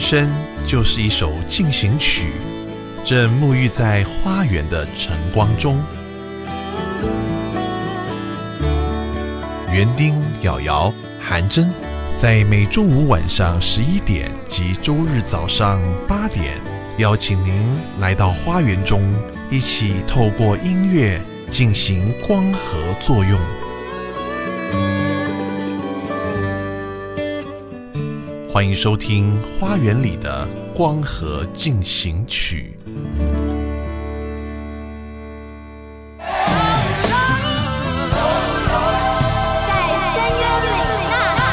生就是一首进行曲，正沐浴在花园的晨光中。园丁、瑶瑶、韩真，在每周五晚上十一点及周日早上八点，邀请您来到花园中，一起透过音乐进行光合作用。欢迎收听《花园里的光合进行曲》。在深渊里在里。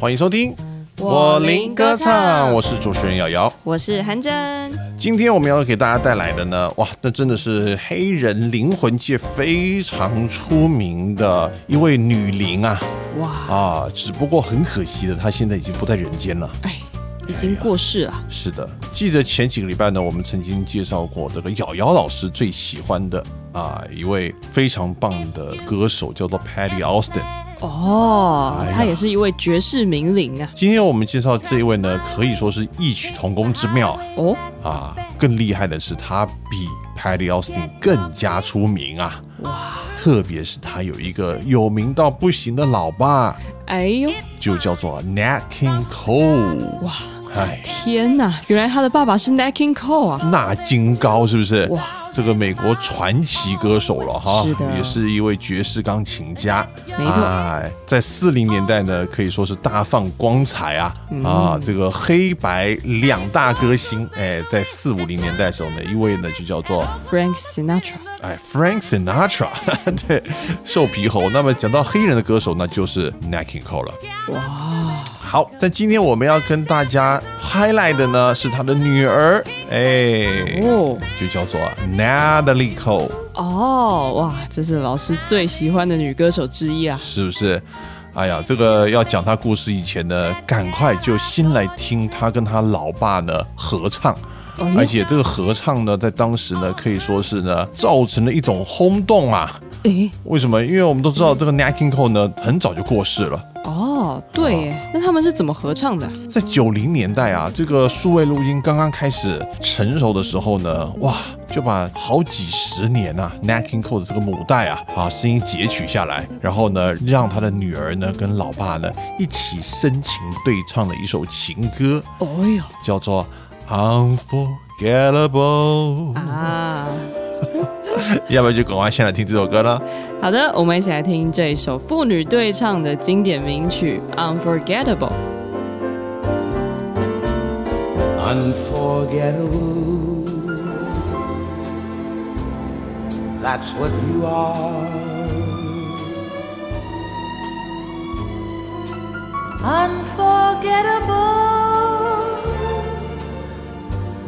欢迎收听我灵歌唱我是主持人瑶瑶。我是韩真，今天我们要给大家带来的呢，哇，那真的是黑人灵魂界非常出名的一位女灵啊哇，啊！只不过很可惜的，她现在已经不在人间了。哎，已经过世了。是的，记得前几个礼拜呢，我们曾经介绍过这个瑶瑶老师最喜欢的啊一位非常棒的歌手，叫做 Patty Austin。哦哎，他也是一位绝世名伶啊。今天我们介绍这一位呢，可以说是异曲同工之妙啊。哦，啊，更厉害的是，他比 Patty Austin 更加出名啊！哇，特别是他有一个有名到不行的老爸，哎呦，就叫做 Nat King Cole。哇，哎，天哪，原来他的爸爸是 Nat King Cole 啊。纳金高是不是？哇，这个美国传奇歌手了哈，是的也是一位爵士钢琴家，没错哎，在四零年代呢，可以说是大放光彩啊、嗯啊！这个黑白两大歌星，哎，在四五零年代的时候呢，一位呢就叫做 Frank Sinatra。哎，Frank Sinatra，对，瘦皮猴。那么讲到黑人的歌手，那就是 Nat King Cole 了。哇，好，但今天我们要跟大家 highlight 的呢是他的女儿，哎，哦就叫做 Natalie Cole，哦，哇，这是老师最喜欢的女歌手之一啊。是不是？哎呀，这个要讲她故事以前呢，赶快就先来听她跟她老爸呢合唱。哦而且这个合唱呢，在当时呢，可以说是呢，造成了一种轰动啊。诶，为什么？因为我们都知道这个 Nat King Cole 呢，很早就过世了。哦，对耶，那他们是怎么合唱的？在九零年代啊，这个数位录音刚刚开始成熟的时候呢，哇，就把好几十年啊 Nat King Cole 的这个母带啊啊声音截取下来，然后呢，让他的女儿呢跟老爸呢一起深情对唱了一首情歌，哦哟叫做 Unforgettable。啊！要不要就赶快先来听这首歌呢？好的，我们一起来听这一首妇女对唱的经典名曲《Unforgettable》。 unforgettable. That's what you are. unforgettable,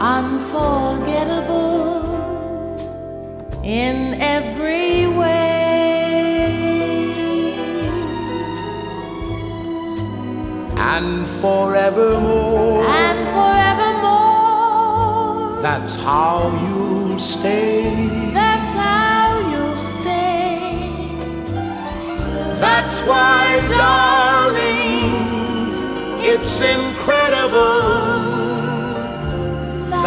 unforgettable in every way. and forevermore. And forevermore, That's how you'll stay. that's how you'll stay. That's why, darling, it's incredible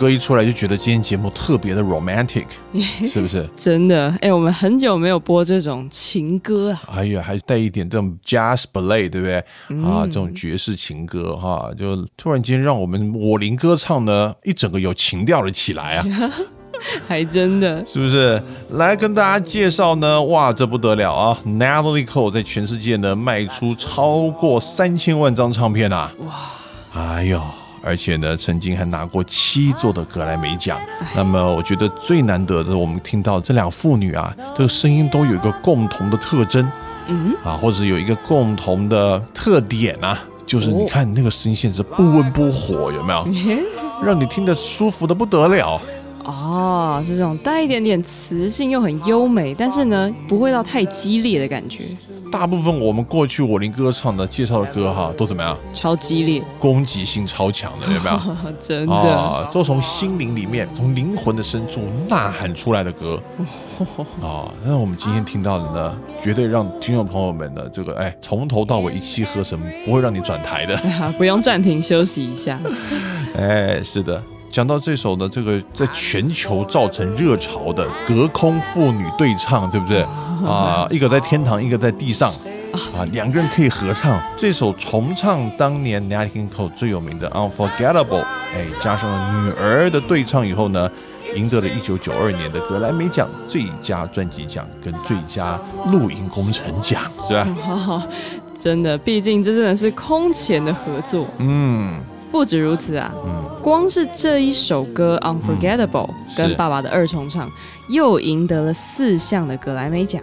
歌一出来就觉得今天节目特别的 romantic，是不是？真的，哎，我们很久没有播这种情歌啊。哎呀，还带一点这种 jazz ballad，对不对？啊，这种爵士情歌哈，就突然间让我们我林歌唱呢，一整个有情调了起来啊，还真的，是不是？来跟大家介绍呢，哇，这不得了啊！Natalie Cole 在全世界呢卖出超过三千万张唱片啊！哇，哎呦！而且呢，曾经还拿过七座的格莱美奖。那么，我觉得最难得的，我们听到这两妇女啊，这个声音都有一个共同的特征，嗯，啊，或者有一个共同的特点啊，就是你看那个声线是不温不火，有没有？让你听得舒服的不得了。哦，是这种带一点点磁性又很优美，但是呢，不会到太激烈的感觉。大部分我们过去我林歌唱的介绍的歌哈，都怎么样？超激烈，攻击性超强的，有没有？真的，啊，都从心灵里面，从灵魂的深处呐喊出来的歌。哦，那我们今天听到的呢，绝对让听众朋友们的这个哎，从头到尾一气呵成，不会让你转台的，不用暂停休息一下。哎，是的。讲到这首呢，这个在全球造成热潮的隔空妇女对唱，对不对啊？一个在天堂，一个在地上，啊，两个人可以合唱这首重唱当年 Nat King Cole 最有名的 Unforgettable，哎，加上了女儿的对唱以后呢，赢得了一九九二年的格莱美奖最佳专辑奖跟最佳录音工程奖，是吧？真的，毕竟这真的是空前的合作。嗯。不止如此啊，光是这一首歌《Unforgettable》跟爸爸的二重唱，又赢得了四项的格莱美奖，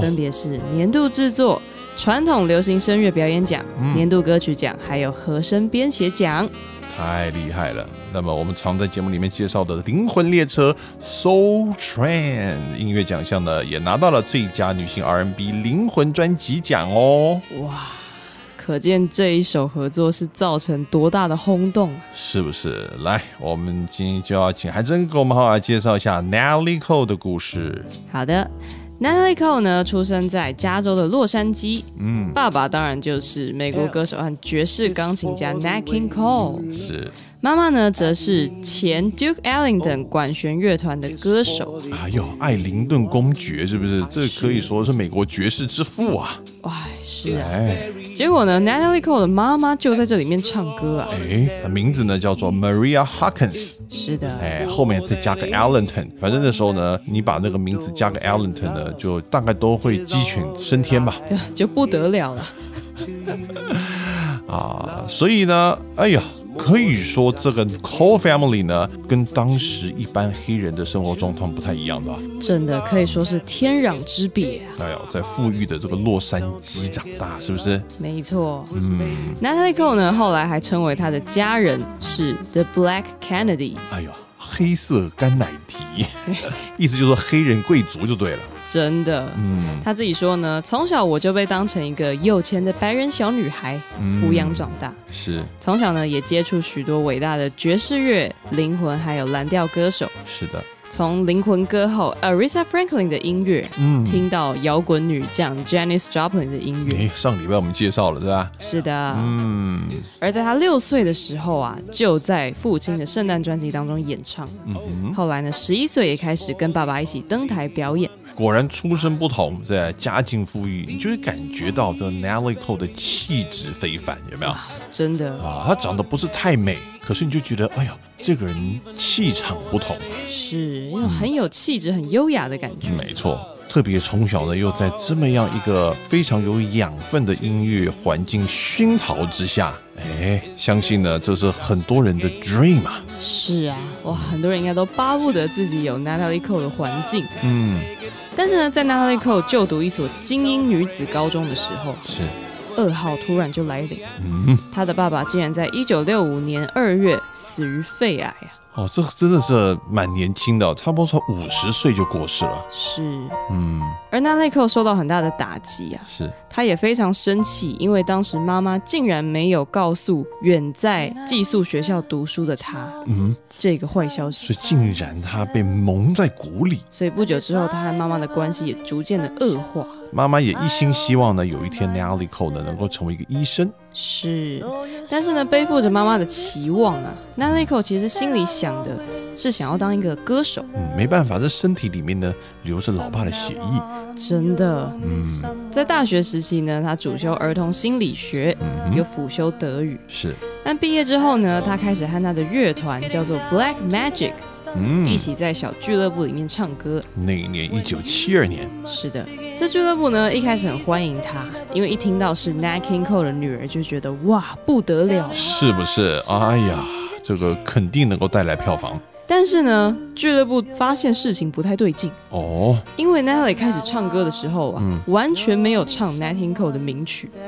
分别是年度制作、传统流行声乐表演奖、年度歌曲奖，还有和声编写奖。太厉害了！那么我们常在节目里面介绍的《灵魂列车》（Soul Train） 音乐奖项呢，也拿到了最佳女性 R&B 灵魂专辑奖哦。哇！可见这一首合作是造成多大的轰动，是不是？来，我们今天就要请海真给我们好好来介绍一下 Natalie Cole 的故事。好的，Natalie Cole 呢，出生在加州的洛杉矶，嗯，爸爸当然就是美国歌手和爵士钢琴家 Nat King Cole，是。妈妈呢，则是前 Duke Ellington 管弦乐团的歌手。哎呦，艾灵顿公爵是不是？这可以说是美国爵士之父啊！哎，是啊。结果呢，Natalie Cole 的妈妈就在这里面唱歌啊。哎，名字呢叫做 Maria Hawkins。是的。哎，后面再加个 Ellington，反正那时候呢，你把那个名字加个 Ellington 呢，就大概都会鸡犬升天吧。对，就不得了了。啊，所以呢，哎呀。可以说，这个 Cole family 呢，跟当时一般黑人的生活状况不太一样的，真的可以说是天壤之别啊！哎呦，在富裕的这个洛杉矶长大，是不是？没错。嗯，Natalie Cole 呢，后来还称为他的家人是 The Black Kennedys。哎呦。黑色甘乃迪，意思就是说黑人贵族就对了。真的，嗯，他自己说呢，从小我就被当成一个有钱的白人小女孩抚养长大。是，从小呢也接触许多伟大的爵士乐、灵魂还有蓝调歌手。是的。从灵魂歌后 Aretha Franklin 的音乐，嗯，听到摇滚女将 Janis Joplin 的音乐。上礼拜我们介绍了，对吧？是的，嗯。而在他六岁的时候啊，就在父亲的圣诞专辑当中演唱。嗯后来呢，十一岁也开始跟爸爸一起登台表演。果然出身不同，在家境富裕，你就会感觉到这 Cole 的气质非凡，有没有？真的啊，她长得不是太美。可是你就觉得，哎呀，这个人气场不同，是，因为很有气质、很优雅的感觉。没错，特别从小呢，又在这么样一个非常有养分的音乐环境熏陶之下，哎，相信呢，这是很多人的 dream 啊。是啊，哇，很多人应该都巴不得自己有 Natalie Cole 的环境。嗯，但是呢，在 Natalie Cole 就读一所精英女子高中的时候，是。噩耗突然就来临，嗯，他的爸爸竟然在一九六五年二月死于肺癌啊！哦，这真的是蛮年轻的，差不多从五十岁就过世了。是，嗯，而 Natalie Cole 受到很大的打击啊，是他也非常生气，因为当时妈妈竟然没有告诉远在寄宿学校读书的他嗯，这个坏消息是，竟然他被蒙在鼓里。所以不久之后，他和妈妈的关系也逐渐的恶化。妈妈也一心希望呢，有一天 Natalie Cole 呢能够成为一个医生。是，但是呢，背负着妈妈的期望啊，Natalie Cole 其实心里想的是想要当一个歌手，嗯，没办法，这身体里面呢流着老爸的血液。真的。嗯，在大学时期呢，他主修儿童心理学，嗯又辅修德语。是，但毕业之后呢，他开始和他的乐团叫做 Black Magic 嗯，一起在小俱乐部里面唱歌。那一年一九七二年，是的，这俱乐部呢一开始很欢迎他，因为一听到是 Nat King Cole 的女儿，就觉得哇不得了。是不是？哎呀，这个肯定能够带来票房但是呢，俱乐部发现事情不太对劲，哦。因为 Natalie 开始唱歌的时候啊，嗯完全没有唱 Nat King Cole 的名曲。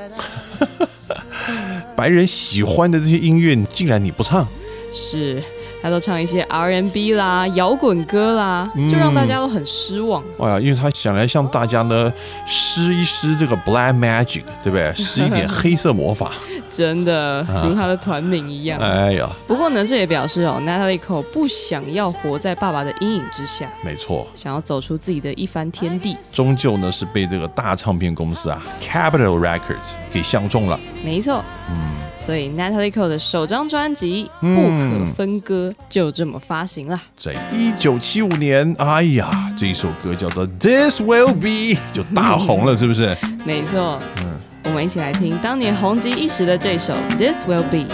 白人喜欢的这些音乐，竟然你不唱？是，他都唱一些 R&B 啦、摇滚歌啦，嗯就让大家都很失望。哎呀，因为他想来向大家呢施一施这个 Black Magic，对不对？施一点黑色魔法。真的如他的团名一样。哎呀，不过呢，这也表示哦，Natalie Cole 不想要活在爸爸的阴影之下，没错，想要走出自己的一番天地。终究呢是被这个大唱片公司啊 Capital Records 给相中了。没错，嗯，所以 Natalie Cole 的首张专辑《嗯不可分割》就这么发行了。在一九七五年，哎呀，这一首歌叫做 This Will Be 就大红了，是不是？没错，嗯我们一起来听当年红极一时的这首《This Will Be》。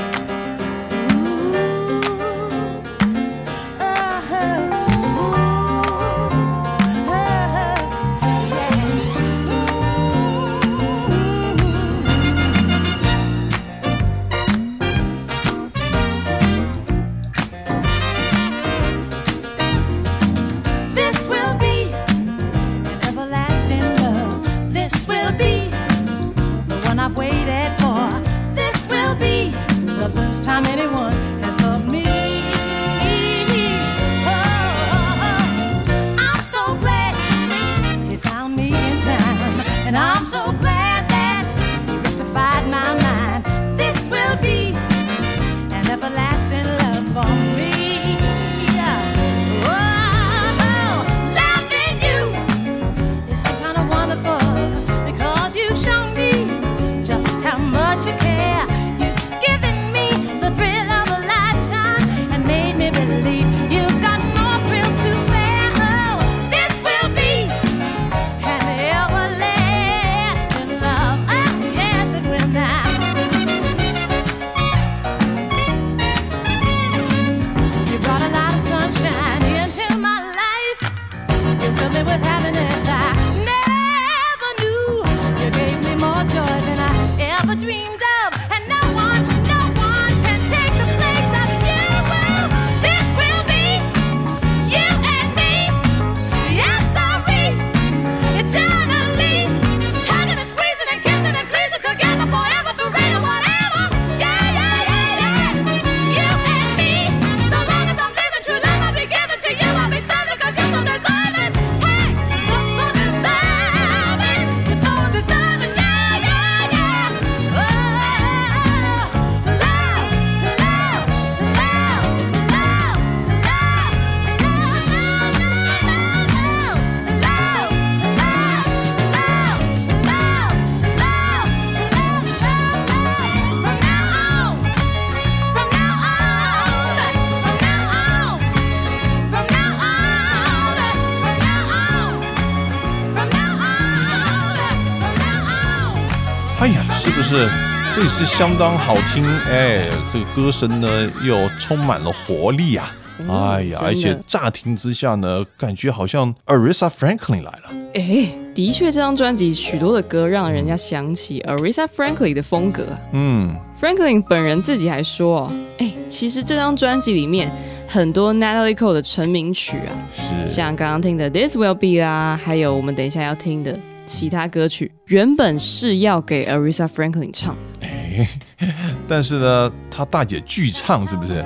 这是相当好听，哎，这个歌声呢又充满了活力啊！哎呀，而且乍听之下呢，感觉好像 Aretha Franklin 来了。哎，的确，这张专辑许多的歌让人家想起 Aretha Franklin 的风格啊。嗯，Franklin 本人自己还说哦，哎，其实这张专辑里面很多 Natalie Cole 的成名曲啊，是像刚刚听的 This Will Be 啦，还有我们等一下要听的其他歌曲，原本是要给 Aretha Franklin 唱的，哎，但是呢，他大姐拒唱，是不是？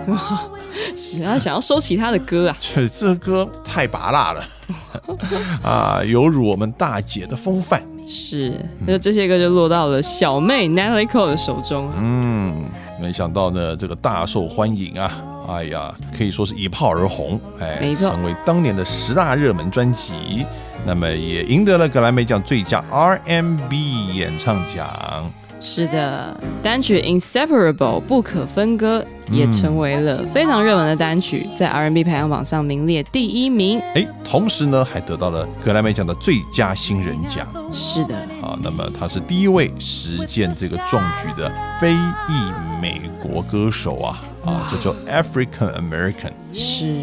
是啊，想要收起他的歌啊，这 这歌太拔辣了 啊，有辱我们大姐的风范。是，那这些歌就落到了小妹 Natalie Cole 的手中啊。嗯，没想到呢，这个大受欢迎啊！哎呀，可以说是一炮而红，哎，没错成为当年的十大热门专辑。那么也赢得了格莱美奖最佳 R&B 演唱奖。是的，单曲 Inseparable 不可分割也成为了非常热门的单曲，在 R&B 排行榜上名列第一名。哎，同时呢，还得到了格莱美奖的最佳新人奖。是的，啊。那么他是第一位实践这个壮举的非裔美国歌手啊。啊，这叫 African American。是，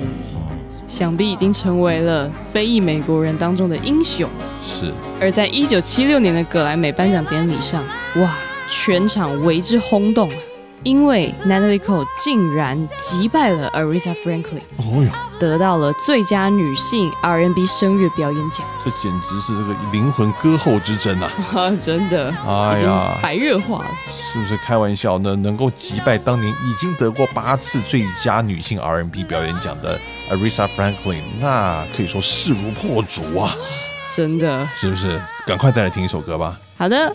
想必已经成为了非裔美国人当中的英雄。是，而在一九七六年的格莱美颁奖典礼上，哇，全场为之轰动啊！因为 Natalie Cole 竟然击败了 Aretha Franklin，哦哟，得到了最佳女性 R&B 声乐表演奖。这简直是这个灵魂歌后之争啊！啊，真的，哎呀白热化了。是不是开玩笑呢？能够击败当年已经得过八次最佳女性 R&B 表演奖的 Aretha Franklin，那可以说势如破竹啊！真的，是不是？赶快再来听一首歌吧。好的，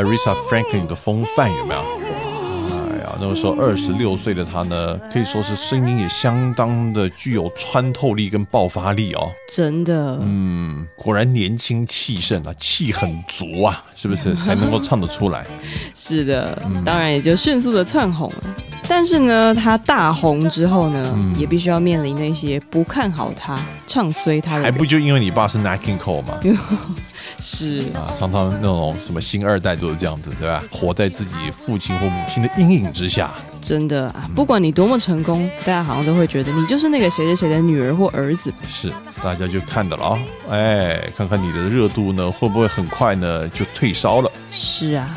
有一种 Aretha Franklin 的风范？有没有？哎呀，那个时候二十六岁的她呢，可以说是声音也相当的具有穿透力跟爆发力哦。真的，嗯，果然年轻气盛啊，气很足啊，是不是 才能够唱得出来？是的，当然也就迅速的窜红了。但是呢，他大红之后呢，也必须要面临那些不看好他、唱衰他的人。还不就因为你爸是 Nat King Cole 吗？是啊，常常那种什么星二代都是这样子，对吧？活在自己父亲或母亲的阴影之下。真的啊，不管你多么成功，大家好像都会觉得你就是那个谁谁谁的女儿或儿子。是，大家就看到了啊、哎，看看你的热度呢，会不会很快呢就退烧了？是啊，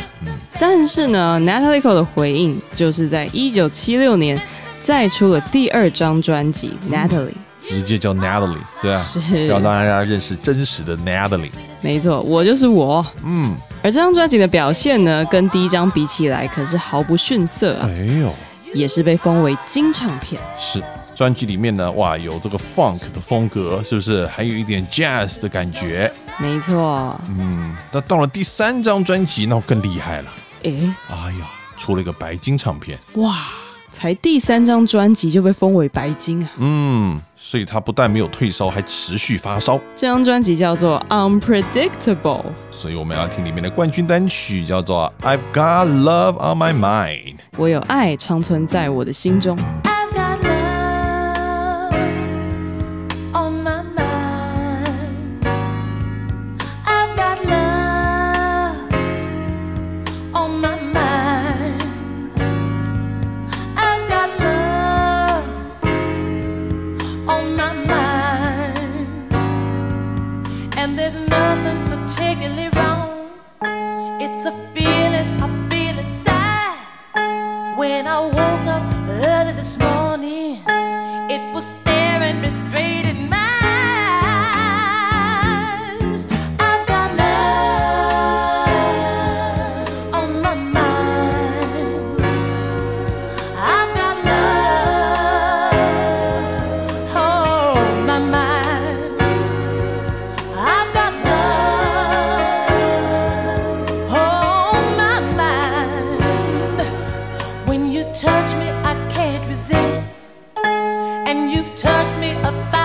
但是呢，Natalie Cole 的回应就是在一九七六年再出了第二张专辑《Natalie》。直接叫 Natalie，对吧？是要让大家认识真实的 Natalie。没错，我就是我。嗯，而这张专辑的表现呢，跟第一张比起来，可是毫不逊色啊，哎呦，也是被封为金唱片。是专辑里面呢，哇，有这个 funk 的风格，是不是？还有一点 jazz 的感觉。没错，嗯，那到了第三张专辑，那更厉害了。诶，哎呀，出了一个白金唱片。哇，才第三张专辑就被封为白金啊！嗯，所以他不但没有退烧，还持续发烧。这张专辑叫做《Unpredictable》。所以我们要听里面的冠军单曲，叫做《I've Got Love on My Mind》。我有爱长存在我的心中。You've touched me a thousand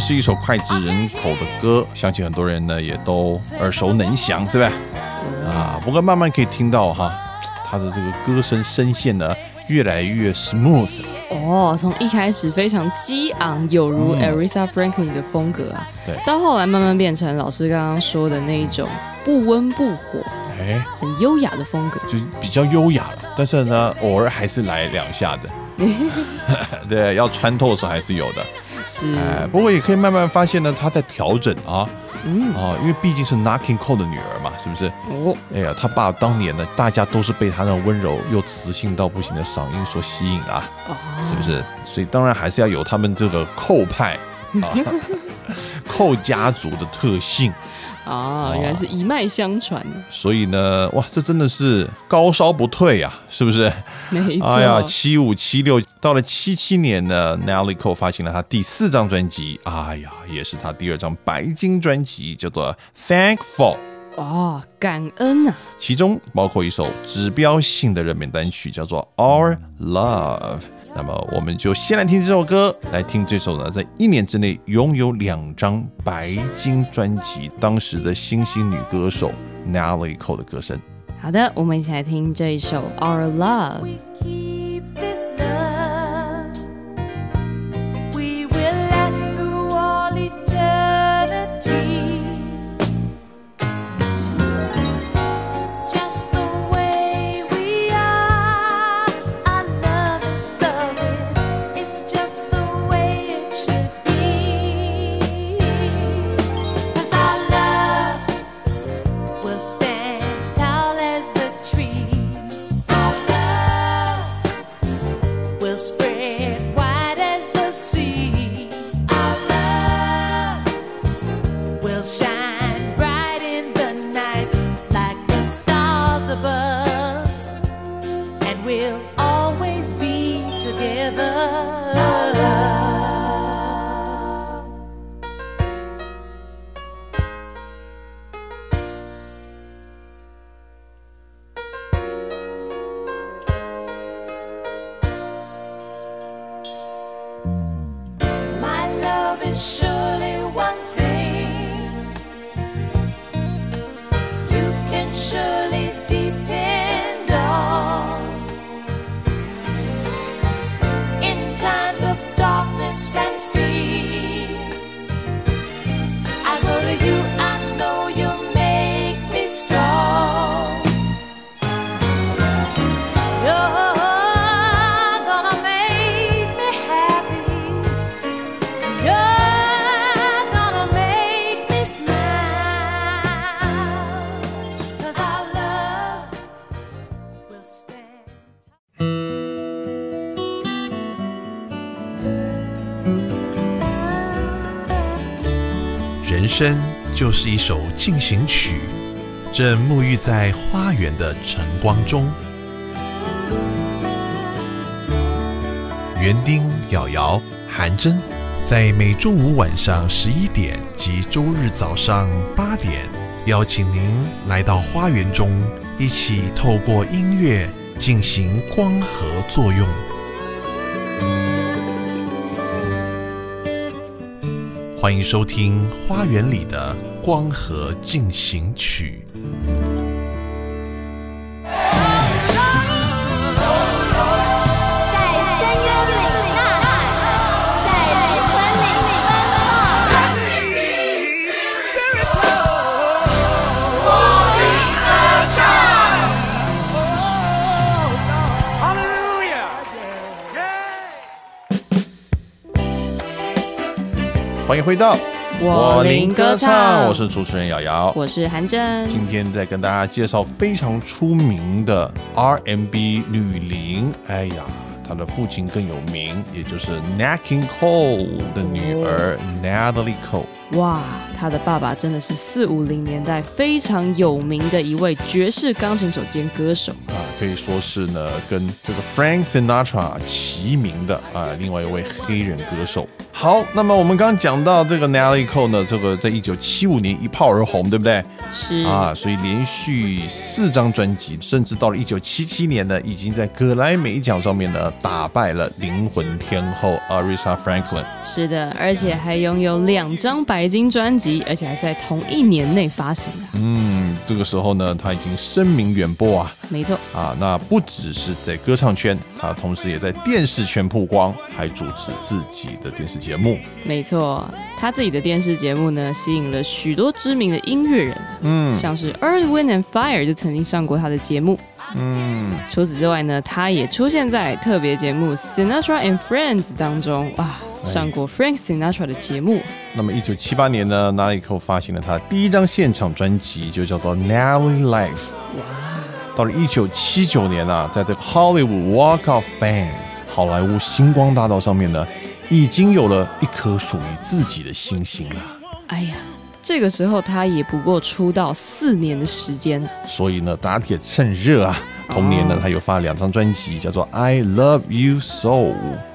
是一首脍炙人口的歌，相信很多人呢也都耳熟能详，对吧？啊，不过慢慢可以听到哈，他的这个歌声声线呢越来越 smooth，哦，从一开始非常激昂，有如 Arisa Franklin 的风格啊，对到后来慢慢变成老师刚刚说的那一种不温不火、哎，很优雅的风格。就比较优雅了。但是呢，偶尔还是来两下的，对，要穿透的时候还是有的。是，哎，不过也可以慢慢发现呢，他在调整啊，嗯，啊，因为毕竟是 Knocking Cole 的女儿嘛，是不是？哦，哎呀，他爸当年呢，大家都是被他那温柔又磁性到不行的嗓音所吸引啊，哦，是不是？所以当然还是要有他们这个寇派啊，寇家族的特性。哦，原来是一脉相传的，所以呢，哇，这真的是高烧不退啊、是不是？没错。哎呀，七五七六到了七七年呢，Nelly Cole 发行了他第四张专辑，哎呀，也是他第二张白金专辑，叫做《Thankful》。哦，感恩啊，其中包括一首指标性的热门单曲，叫做《Our Love》。那么我们就先来听这首歌，来听这首呢，在一年之内拥有两张白金专辑，当时的新兴女歌手 Nelly Cole 的歌声。好的，我们一起来听这一首《Our love. 就是一首进行曲，正沐浴在花园的晨光中。园丁、瑶瑶、韩真，在每周五晚上十一点及周日早上八点，邀请您来到花园中，一起透过音乐进行光合作用。欢迎收听《花园里的光合进行曲》。迎回到我林歌唱我是主持人瑶瑶。我是韩真，今天在跟大家介绍非常出名的 R&B 女伶，哎呀，她的父亲更有名，也就是 Nat King Cole 的女儿 Natalie Cole。哇，他的爸爸真的是四五零年代非常有名的一位爵士钢琴手兼歌手。啊，可以说是呢，跟这个 Frank Sinatra 齐名的啊，另外一位黑人歌手。好，那么我们刚刚讲到这个 Natalie Cole 呢，这个在一九七五年一炮而红，对不对？是啊，所以连续四张专辑，甚至到了一九七七年呢，已经在格莱美奖上面呢打败了灵魂天后 Aretha Franklin。是的，而且还拥有两张白金专辑，而且还在同一年内发行的。嗯，这个时候呢，他已经声名远播啊没错，啊，那不只是在歌唱圈，他同时也在电视圈曝光，还主持自己的电视节目。没错，他自己的电视节目呢，吸引了许多知名的音乐人，嗯像是 Earth, Wind and Fire 就曾经上过他的节目。嗯，除此之外呢，他也出现在特别节目 Sinatra and Friends 当中，哇，上过 Frank Sinatra 的节目。那么一九七八年呢 n a l i c o 发行了他第一张现场专辑，就叫做《Nelly Life》。哇到了一九七九年啊，在这个 Hollywood Walk of Fame 好莱坞星光大道上面呢，已经有了一颗属于自己的星星了。哎呀，这个时候他也不过出道四年的时间啊。所以呢，打铁趁热啊。同年呢，他又发了两张专辑，叫做《I Love You So》，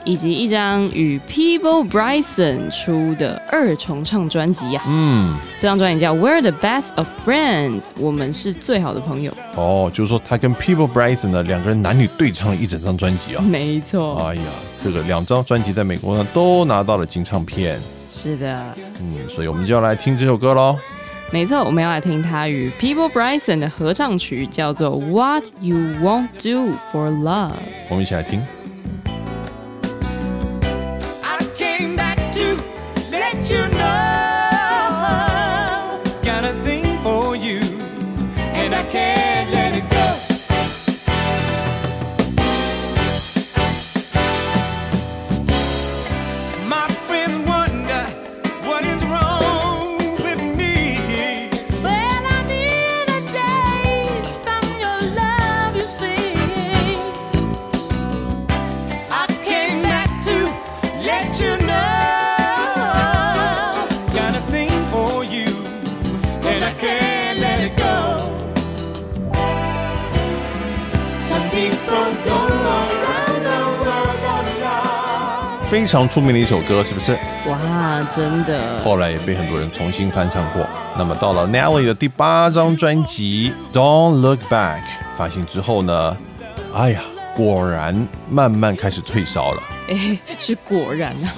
以及一张与 People Bryson 出的二重唱专辑呀、嗯，这张专辑叫《We're the Best of Friends》，我们是最好的朋友。哦，就是说他跟 People Bryson 呢两个人男女对唱了一整张专辑啊。没错，哎呀，这个两张专辑在美国呢都拿到了金唱片，是的，嗯，所以我们就要来听这首歌喽。没错，我们要来听他与 People Bryson 的合唱曲，叫做《What You Won't Do for Love》。我们一起来听。I came back to let you know. 非常出名的一首歌，是不是？哇，真的，后来也被很多人重新翻唱过。那么到了 Nelly 的第八张专辑《Don't Look Back》发行之后呢，哎呀，果然慢慢开始退烧了哎，是果然啊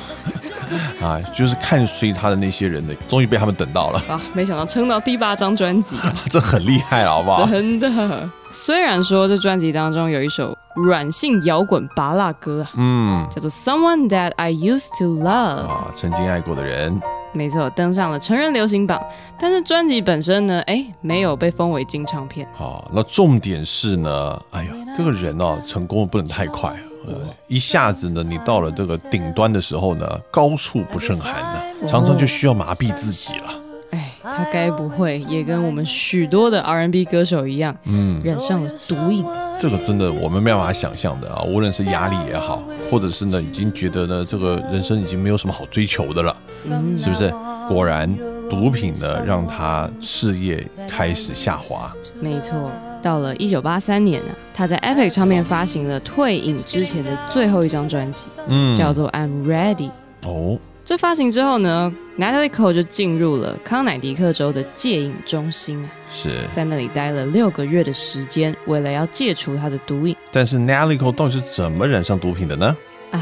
啊！就是看衰他的那些人的，终于被他们等到了，啊，没想到撑到第八张专辑啊，这很厉害了，好不好？真的。虽然说这专辑当中有一首软性摇滚拔辣歌啊，嗯叫做《Someone That I Used to Love》，啊，曾经爱过的人，没错，登上了成人流行榜。但是专辑本身呢，哎，没有被封为金唱片。好，那重点是呢，哎呀，这个人哦，成功不能太快，呃，一下子呢，你到了这个顶端的时候呢，高处不胜寒呢，常常就需要麻痹自己了。哎，他该不会也跟我们许多的 R&B 歌手一样，嗯，染上了毒瘾？这个真的我们没办法想象的啊，无论是压力也好，或者是呢，已经觉得呢，这个人生已经没有什么好追求的了，嗯，是不是？果然，毒品呢，让他事业开始下滑。没错。到了一九八三年啊，他在 Epic 唱片发行了退隐之前的最后一张专辑，嗯叫做《I'm Ready》。哦，这发行之后呢，Natalie Cole 就进入了康乃狄克州的戒瘾中心啊，是，在那里待了六个月的时间，为了要戒除他的毒瘾。但是 Natalie Cole 到底是怎么染上毒品的呢？唉，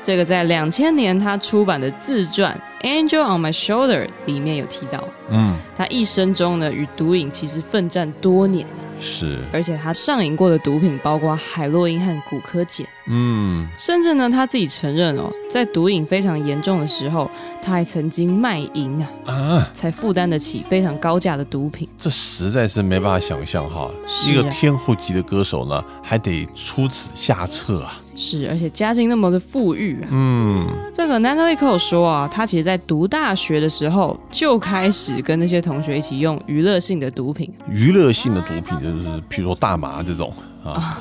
这个在两千年他出版的自传《Angel on My Shoulder》里面有提到，嗯，他一生中呢与毒瘾其实奋战多年啊是，而且他上瘾过的毒品包括海洛因和骨科碱，嗯，甚至呢他自己承认哦，在毒瘾非常严重的时候，他还曾经卖淫啊，啊，才负担得起非常高价的毒品。这实在是没办法想象哈，啊。一个天后级的歌手呢，还得出此下策啊。是，而且家境那么的富裕啊。嗯，这个 Natalie Cole 说啊，他其实在读大学的时候就开始跟那些同学一起用娱乐性的毒品，娱乐性的毒品就是，譬如说大麻这种啊，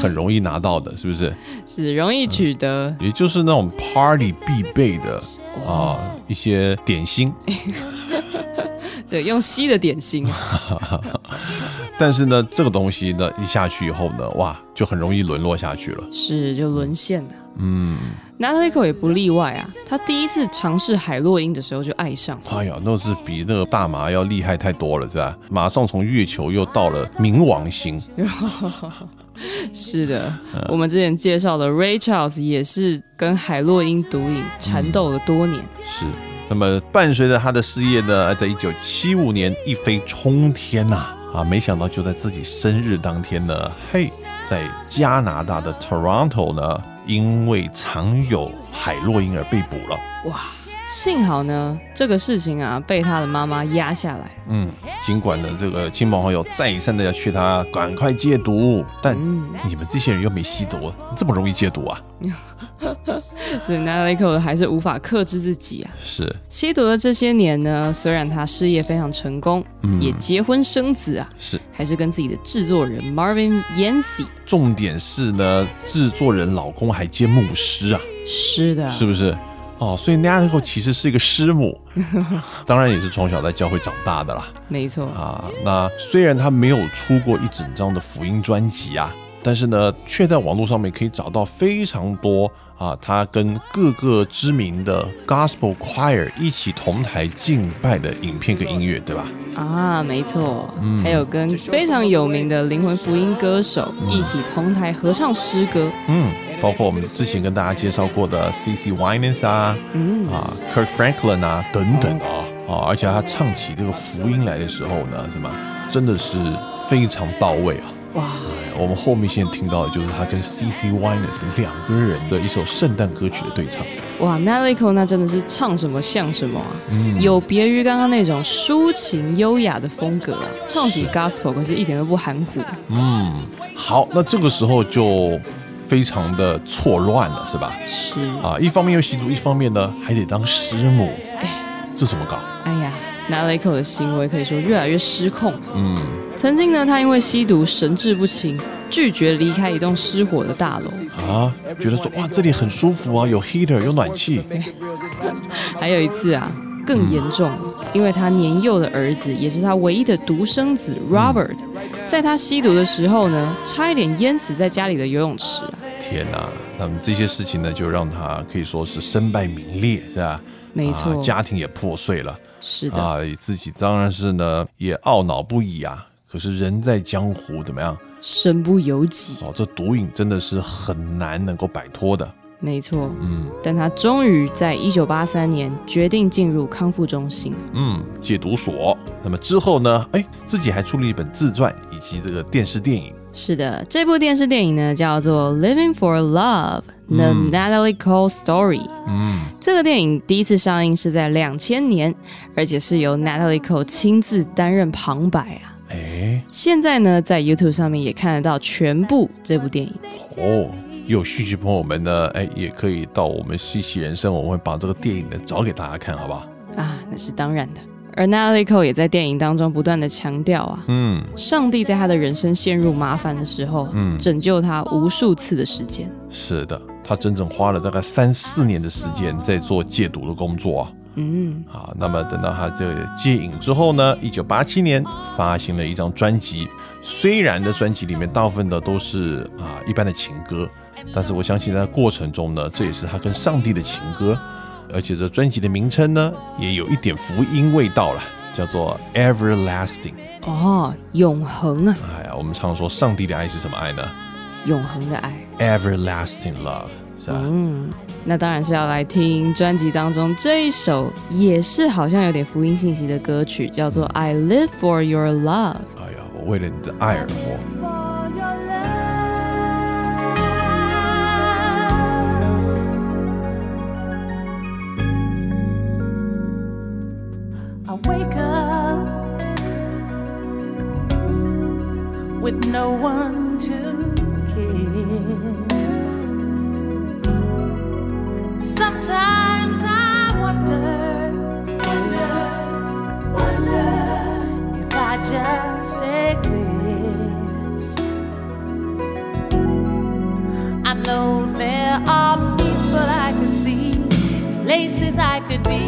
很容易拿到的，是不是？是容易取得。也就是那种 party 必备的啊一些点心。这个用吸的点心，但是呢，这个东西呢一下去以后呢，哇，就很容易沦落下去了。是就沦陷了。嗯，Natalie Cole 也不例外啊，他第一次尝试海洛因的时候就爱上，哎呀，那是比那个大麻要厉害太多了，是吧？马上从月球又到了冥王星。是的，我们之前介绍的 Ray Charles 也是跟海洛因毒瘾缠斗了多年。是。那么伴随着他的事业呢，在一九七五年一飞冲天呐、啊！没想到就在自己生日当天呢，嘿，在加拿大的 Toronto 呢，因为藏有海洛因而被捕了。哇，幸好呢，这个事情啊被他的妈妈压下来。嗯，尽管呢，这个亲朋好友再三的要劝他赶快戒毒，但嗯，你们这些人又没吸毒，这么容易戒毒啊？所以 Natalie Cole 还是无法克制自己啊。是，吸毒的这些年呢，虽然他事业非常成功，嗯也结婚生子啊，是。还是跟自己的制作人 Marvin Yancey。重点是呢，制作人老公还兼牧师啊，是的，是不是？哦，所以 Cole 其实是一个师母，当然也是从小在教会长大的啦。没错，啊，那虽然他没有出过一整张的福音专辑啊，但是呢，却在网络上面可以找到非常多啊，他跟各个知名的 Gospel Choir 一起同台敬拜的影片跟音乐，对吧？啊，没错，还有跟非常有名的灵魂福音歌手一起同台合唱诗歌，嗯，包括我们之前跟大家介绍过的 C.C. Winans 啊，嗯啊，Kirk Franklin 啊等等啊，啊，而且他唱起这个福音来的时候呢，什么？真的是非常到位啊。哇，哎我们后面现在听到的就是他跟 C.C. Winans 两个人的一首圣诞歌曲的对唱。哇 n a l i c o 那真的是唱什么像什么啊，嗯有别于刚刚那种抒情优雅的风格啊，唱起 Gospel 可是一点都不含糊。嗯，好，那这个时候就非常的错乱了，是吧？是，啊，一方面又吸毒，一方面呢还得当师母，哎这怎么搞？哎呀 l i c o 的行为可以说越来越失控。嗯，曾经呢，他因为吸毒神志不清，拒绝离开一栋失火的大楼。啊，觉得说哇这里很舒服啊，有 heater 有暖气，还有一次啊，更严重，因为他年幼的儿子也是他唯一的独生子 Robert，在他吸毒的时候呢，差一点淹死在家里的游泳池啊。天呐！那么这些事情呢，就让他可以说是身败名裂，是吧？没错啊，家庭也破碎了是的，啊，自己当然是呢也懊恼不已啊。可是人在江湖，怎么样？身不由己。哦，这毒瘾真的是很难能够摆脱的。没错，嗯但他终于在一九八三年决定进入康复中心。嗯，戒毒所。那么之后呢？哎，自己还出了一本自传以及这个电视电影。是的，这部电视电影呢叫做《Living for Love: The 嗯 Natalie Cole Story》。嗯，这个电影第一次上映是在两千年，而且是由 Natalie Cole 亲自担任旁白啊。哎，现在呢，在 YouTube 上面也看得到全部这部电影。哦，有兴趣朋友们呢，哎，也可以到我们西奇人生，我们会把这个电影呢找给大家看，好不好？啊，那是当然的。而 Natalie Cole 也在电影当中不断的强调啊，嗯，上帝在他的人生陷入麻烦的时候，嗯拯救他无数次的时间。是的，他整整花了大概三四年的时间在做戒毒的工作啊。嗯，好，那么等到他这个戒瘾之后呢，一九八七年发行了一张专辑。虽然的专辑里面大部分的都是啊一般的情歌，但是我相信在过程中呢，这也是他跟上帝的情歌。而且这专辑的名称呢，也有一点福音味道了，叫做 Everlasting。哦，永恒啊，哎呀，我们常说上帝的爱是什么爱呢永恒的爱。？Everlasting love，是吧？嗯，那当然是要来听专辑当中这一首，也是好像有点福音信息的歌曲，叫做《I Live for Your Love》。哎呀，我为了你的爱而活。No one to kiss. Sometimes I wonder, wonder, wonder if I just exist. I know there are people I could see, places I could be,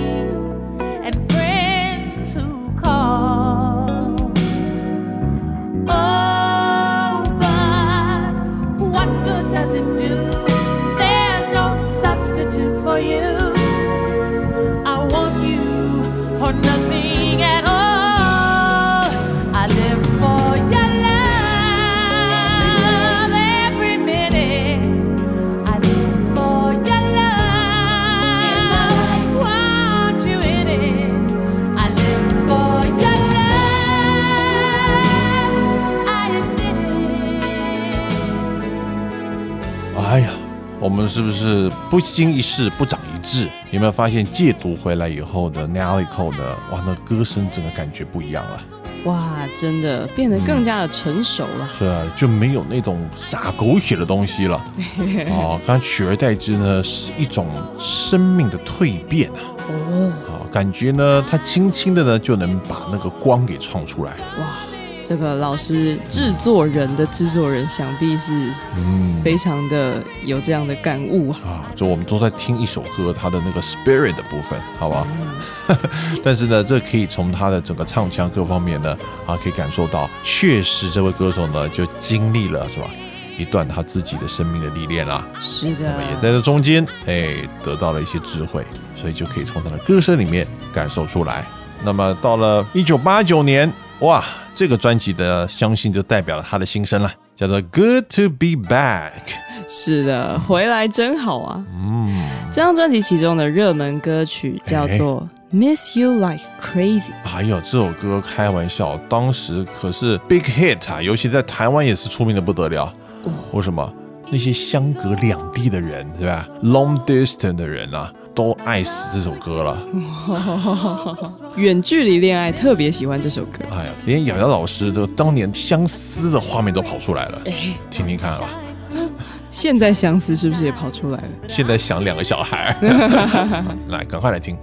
们是不是不经一事不长一智？有没有发现戒毒回来以后的 Natalie Cole 呢？哇，那歌声整个感觉不一样了，哇，真的变得更加的成熟了。是啊，就没有那种撒狗血的东西了。哦，刚取而代之呢是一种生命的蜕变啊。哦，啊，感觉呢，它轻轻的呢就能把那个光给创出来。哇，这个老师制作人的制作人，想必是嗯非常的有这样的感悟啊。啊，就我们都在听一首歌，它的那个 spirit 的部分，好吧？但是呢，这可以从他的整个唱腔各方面呢，啊，可以感受到，确实这位歌手呢，就经历了是吧，一段他自己的生命的历练啦。是那么的，也在这中间，哎，得到了一些智慧，所以就可以从他的歌声里面感受出来。那么到了一九八九年，哇，这个专辑的相信就代表了他的心声了，叫做《Good to Be Back》。是的，回来真好啊。嗯，这张专辑其中的热门歌曲叫做《Miss You Like Crazy》。哎呦这首歌，开玩笑，当时可是 big hit 啊，尤其在台湾也是出名的不得了。为什么？那些相隔两地的人，对吧？Long distance 的人啊，都爱死这首歌了。远距离恋爱特别喜欢这首歌。哎呀，连瑶瑶老师的当年相思的画面都跑出来了，听听看啊！现在相思是不是也跑出来了？现在想两个小孩，来，赶快来听。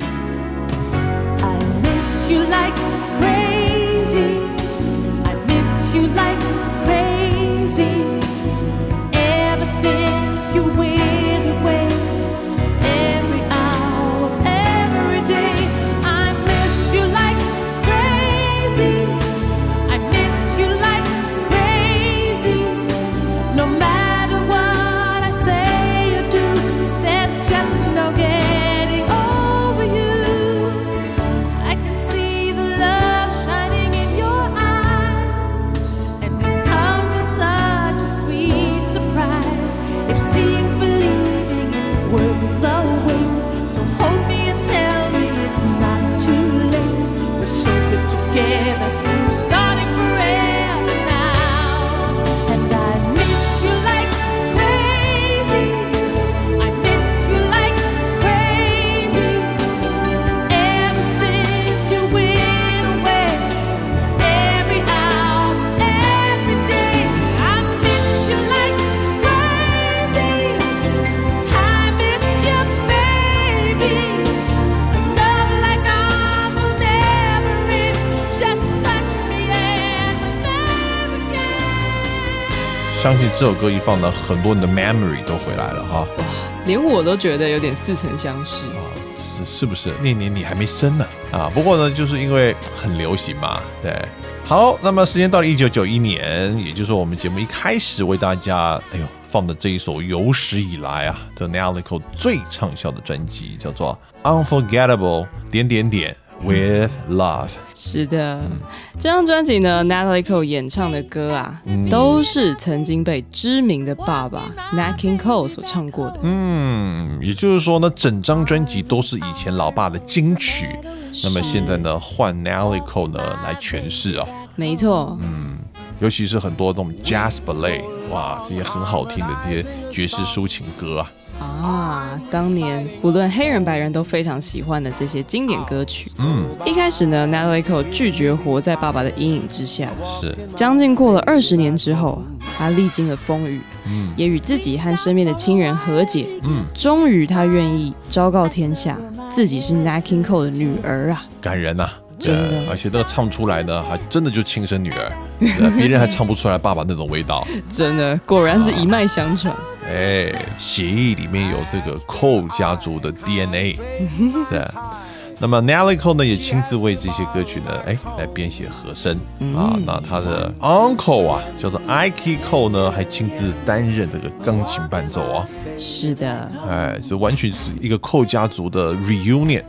I miss you like crazy. 相信这首歌一放呢，很多人的 memory 都回来了哈。哇连我都觉得有点似曾相识。啊，是是不是？那年你还没生呢啊！不过呢，就是因为很流行嘛，对。好，那么时间到了一九九一年，也就是我们节目一开始为大家，哎呦，放的这一首有史以来啊，，The Nalico 最畅销的专辑，叫做《Unforgettable》点点点 With Love。是的，这张专辑呢，Natalie Cole 演唱的歌啊，都是曾经被知名的爸爸 Nat King Cole 所唱过的。嗯，也就是说呢，整张专辑都是以前老爸的金曲，那么现在呢，换 Natalie Cole 呢来诠释啊。没错，嗯尤其是很多那种 jazz ballet，哇，这些很好听的这些爵士抒情歌啊，啊，当年不论黑人白人都非常喜欢的这些经典歌曲。嗯，一开始呢，Natalie Cole 拒绝活在爸爸的阴影之下，是，将近过了二十年之后，他历经了风雨，也与自己和身边的亲人和解，嗯，终于他愿意昭告天下，自己是 Nat King Cole 的女儿啊。感人呐、真的对而且那个唱出来呢，还真的就亲生女儿，对别人还唱不出来爸爸那种味道。真的，果然是一脉相传。哎，协议里面有这个 Cole 家族的 DNA，对。那么 Nelly Cole 呢，也亲自为这些歌曲呢，哎，来编写和声。啊。那他的 uncle 啊，叫做 Ike Cole 呢，还亲自担任这个钢琴伴奏啊。是的，哎，是完全是一个寇家族的 reunion，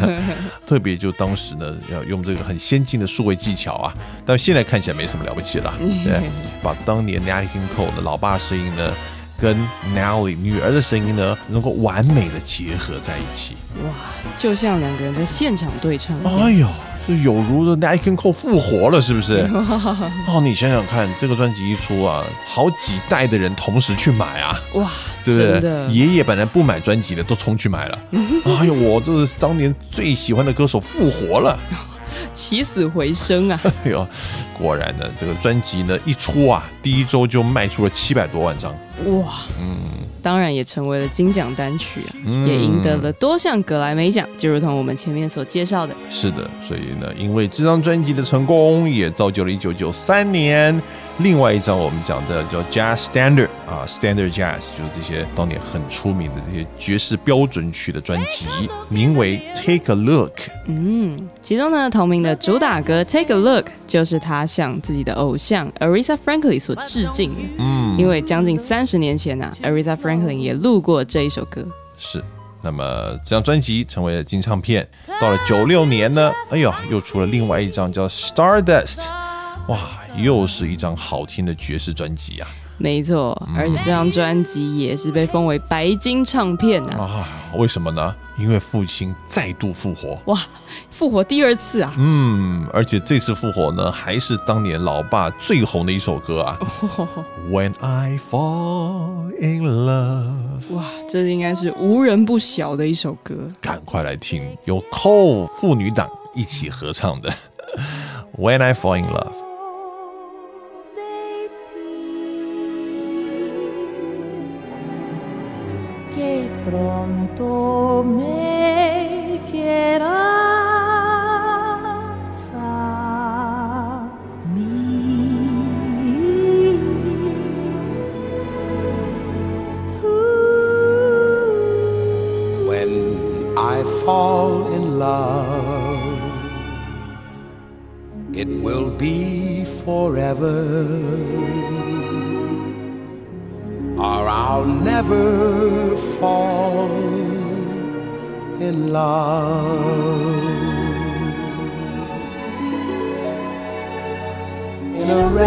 特别就当时呢，要用这个很先进的数位技巧啊，但现在看起来没什么了不起了，对，把当年 King Cole 的老爸声音呢，跟 Nelly 女儿的声音呢，能够完美的结合在一起，哇，就像两个人在现场对唱。哎呦。就有如的 King Cole 复活了，是不是？哦，你想想看，这个专辑一出啊，好几代的人同时去买啊，哇，对不对？真的，爷爷本来不买专辑的，都冲去买了。哎呦，我这是当年最喜欢的歌手复活了。起死回生啊！哎呦，果然呢，这个专辑呢一出啊，第一周就卖出了七百多万张。哇，嗯当然也成为了金奖单曲啊，也赢得了多项格莱美奖，就如同我们前面所介绍的。是的，所以呢，因为这张专辑的成功，也造就了1993年另外一张我们讲的叫 Jazz Standard 啊，Standard Jazz 就是这些当年很出名的这些爵士标准曲的专辑，名为 Take a Look。嗯，其中呢，同名的主打歌《Take a Look》就是他向自己的偶像 Aretha Franklin 所致敬的。嗯，因为将近三三十年前、啊、，Aretha Franklin 也录过这一首歌。是，那么这张专辑成为了金唱片。到了九六年呢，哎呦，又出了另外一张叫 Stardust，哇，又是一张好听的爵士专辑啊！没错，而且这张专辑也是被封为白金唱片啊！啊，为什么呢？因为父亲再度复活。哇，复活第二次啊！嗯，而且这次复活呢，还是当年老爸最红的一首歌啊。When I fall in love，哇，这应该是无人不晓的一首歌。赶快来听，由 Cole 妇女党一起合唱的 When I fall in love。Pronto me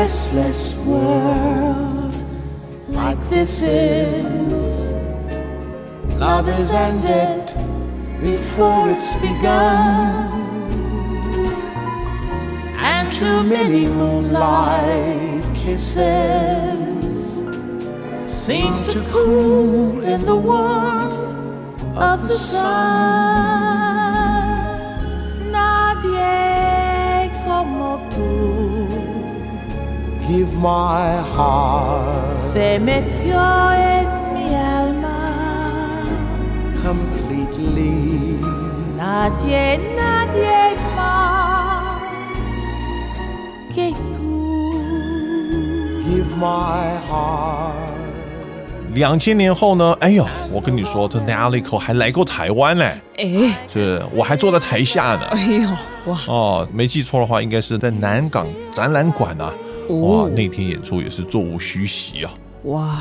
restless world like this is. Love is ended before it's begun. And too many moonlight kisses seem to cool in the warmth of the sun. My heart se metió en mi alma. completely. Nadie, nadie más que tú. Give my heart. 两千年后呢？哎呦，我跟你说，这 Natalie Cole 还来过台湾呢，哎，是我还坐在台下呢。哎呦，哇，哦，没记错的话，应该是在南港展览馆啊。哇哦，那天演出也是座无虚席啊，哇，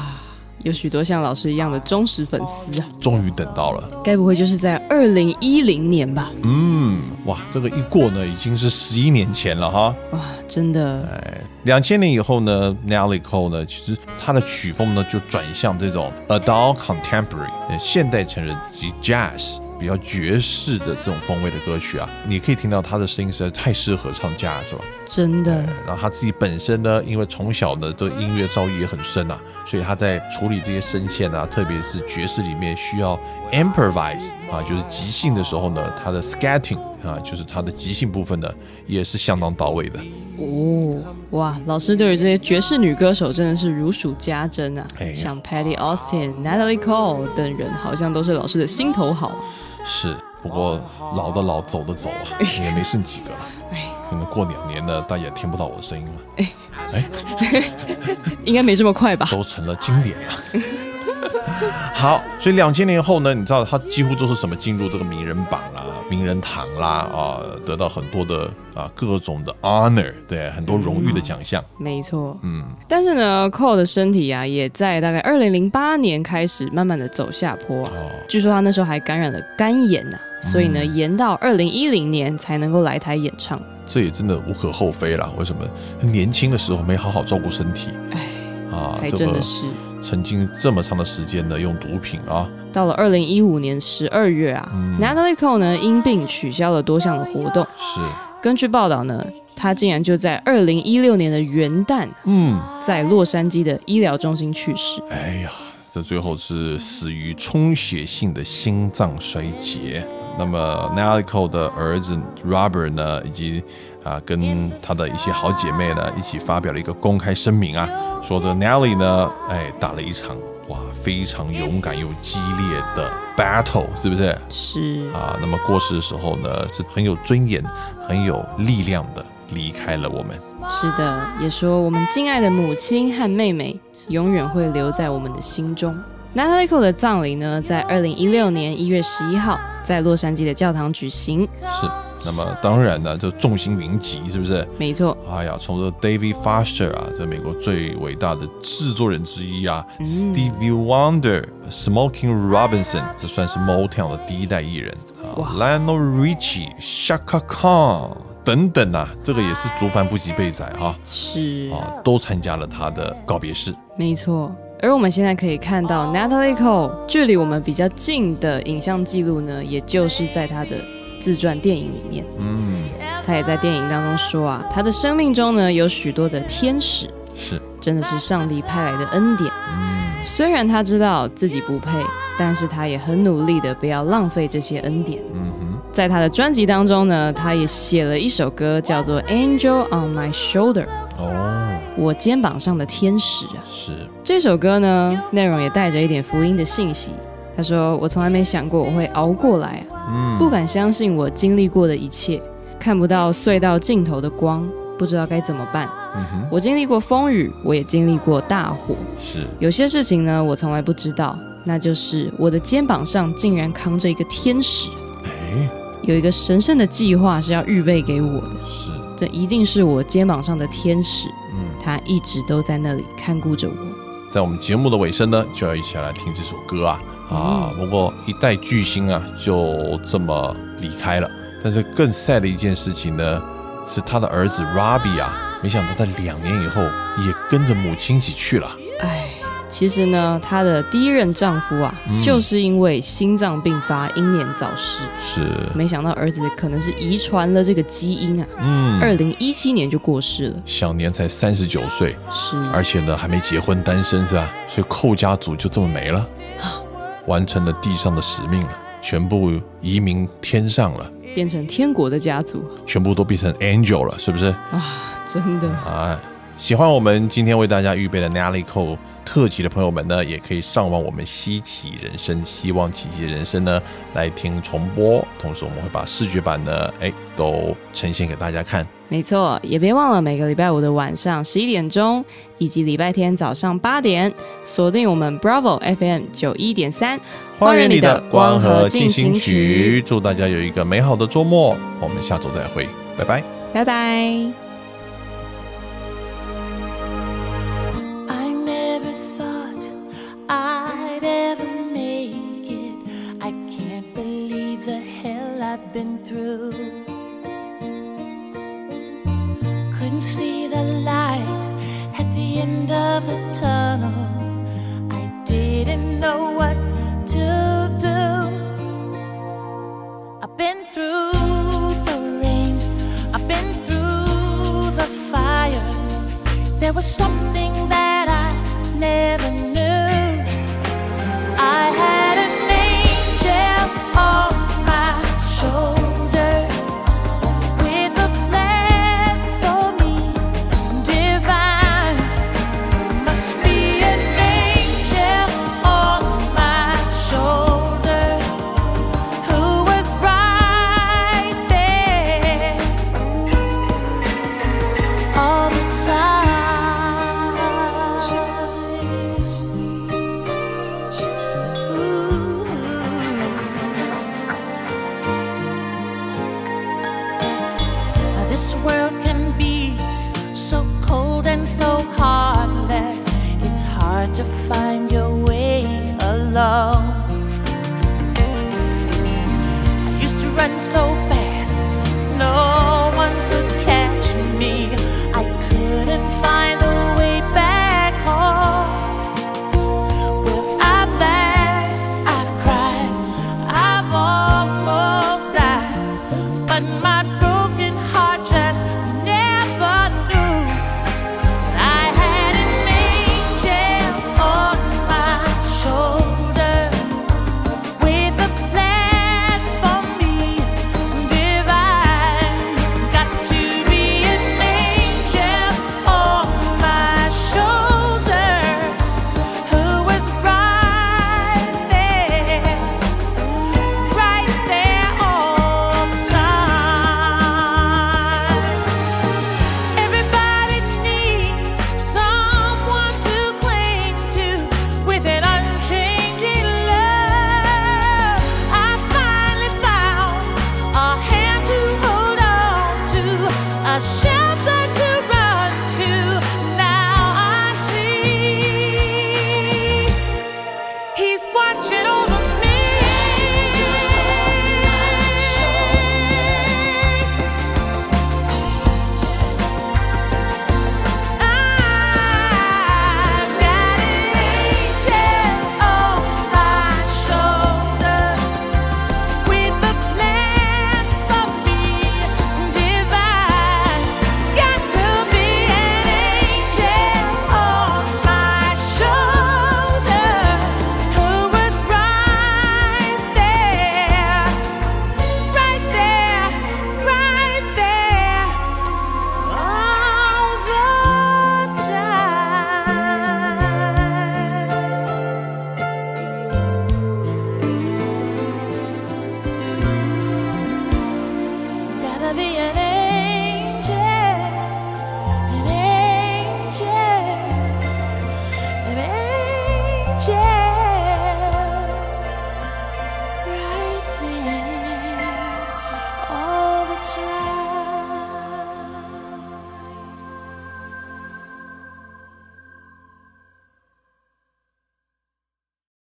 有许多像老师一样的忠实粉丝啊！终于等到了。该不会就是在二零一零年吧？嗯，哇，这个一过呢，已经是十一年前了哈。哇，真的，哎，两千年以后呢，Nelly Cole 呢，其实他的曲风呢就转向这种 adult contemporary 呃现代成人以及 jazz 比较爵士的这种风味的歌曲啊。你可以听到他的声音实在太适合唱 jazz 了。真的，然后他自己本身呢，因为从小呢这个音乐造诣也很深啊，所以他在处理这些声线啊，特别是爵士里面需要 improvise 啊，就是即兴的时候呢，他的 scatting 啊，就是他的即兴部分呢，也是相当到位的。哦，哇，老师对于这些爵士女歌手真的是如数家珍啊！哎像 Patty Austin、Natalie Cole 等人，好像都是老师的心头好。是，不过老的老，走的走啊，也没剩几个了。哎，可能过两年呢，大家也听不到我的声音了，哎 应该没这么快吧？都成了经典了。好，所以两千年后呢，你知道他几乎都是什么进入这个名人榜啦、名人堂啦啊，得到很多的啊各种的 honor，对，很多荣誉的奖项。没错，嗯。但是呢，Cole 的身体啊，也在大概二零零八年开始慢慢的走下坡啊。哦，据说他那时候还感染了肝炎呐、所以呢，嗯延到二零一零年才能够来台演唱。这也真的无可厚非啦。为什么年轻的时候没好好照顾身体哎，啊？还真的是。曾经这么长的时间呢，用毒品啊，到了二零一五年十二月啊、嗯 n a t a l i e Cole 呢因病取消了多项的活动。是，根据报道呢，他竟然就在二零一六年的元旦，嗯。在洛杉矶的医疗中心去世。哎呀，这最后是死于充血性的心脏衰竭。那么 Cole 的儿子 Robert 呢，以及啊跟他的一些好姐妹呢，一起发表了一个公开声明啊，说的 Natalie 呢，哎，打了一场哇非常勇敢又激烈的 battle，是不是？是啊，那么过世的时候呢，是很有尊严、很有力量的离开了我们。是的，也说我们敬爱的母亲和妹妹永远会留在我们的心中。Natalie Cole 的葬礼呢，在二零一六年一月十一号在洛杉矶的教堂举行。是，那么当然呢，就众星云集，是不是？没错，哎呀，从这 David Foster 啊，在美国最伟大的制作人之一啊、s t e v i e Wonder、Smoking Robinson，这算是 Motown 的第一代艺人啊，Lionel Richie、Shaka Khan 等等啊，这个也是竹凡不及被宰哈是啊，都参加了他的告别式。没错。而我们现在可以看到 Natalie Cole 距离我们比较近的影像记录呢，也就是在她的自传电影里面。嗯，她也在电影当中说啊，她的生命中呢有许多的天使，是，真的是上帝派来的恩典。嗯，虽然她知道自己不配，但是她也很努力的不要浪费这些恩典。嗯哼，在她的专辑当中呢，她也写了一首歌叫做《Angel on My Shoulder》，哦，我肩膀上的天使啊。是，这首歌呢，内容也带着一点福音的信息。他说：“我从来没想过我会熬过来啊，嗯，不敢相信我经历过的一切，看不到隧道尽头的光，不知道该怎么办。嗯，我经历过风雨，我也经历过大火。是，有些事情呢，我从来不知道，那就是我的肩膀上竟然扛着一个天使，哎，有一个神圣的计划是要预备给我的。是，这一定是我肩膀上的天使，嗯，他一直都在那里看顾着我。在我们节目的尾声呢，就要一起来听这首歌啊啊！不过一代巨星啊，就这么离开了。但是更 sad 的一件事情呢，是他的儿子 Robbie 啊，没想到在两年以后也跟着母亲一起去了。哎，其实呢，她的第一任丈夫啊，嗯。就是因为心脏病发英年早逝。是，没想到儿子可能是遗传了这个基因啊，嗯，二零一七年就过世了。享年才三十九岁，是，而且呢还没结婚，单身是吧？所以寇家族就这么没了，完成了地上的使命了，全部移民天上了，变成天国的家族。全部都变成 angel 了，是不是？啊，真的。啊，喜欢我们今天为大家预备的 Natalie Cole 特辑的朋友们呢，也可以上网我们稀奇人生、希望奇迹人生呢来听重播，同时我们会把视觉版呢，哎，都呈现给大家看。没错，也别忘了每个礼拜五的晚上十一点钟，以及礼拜天早上八点，锁定我们 Bravo FM 九一点三，花园里的光和进行曲，祝大家有一个美好的周末，我们下周再会，拜拜。拜拜。I've been through. Couldn't see the light at the end of the tunnel. I didn't know what to do. I've been through the rain, I've been through the fire. There was something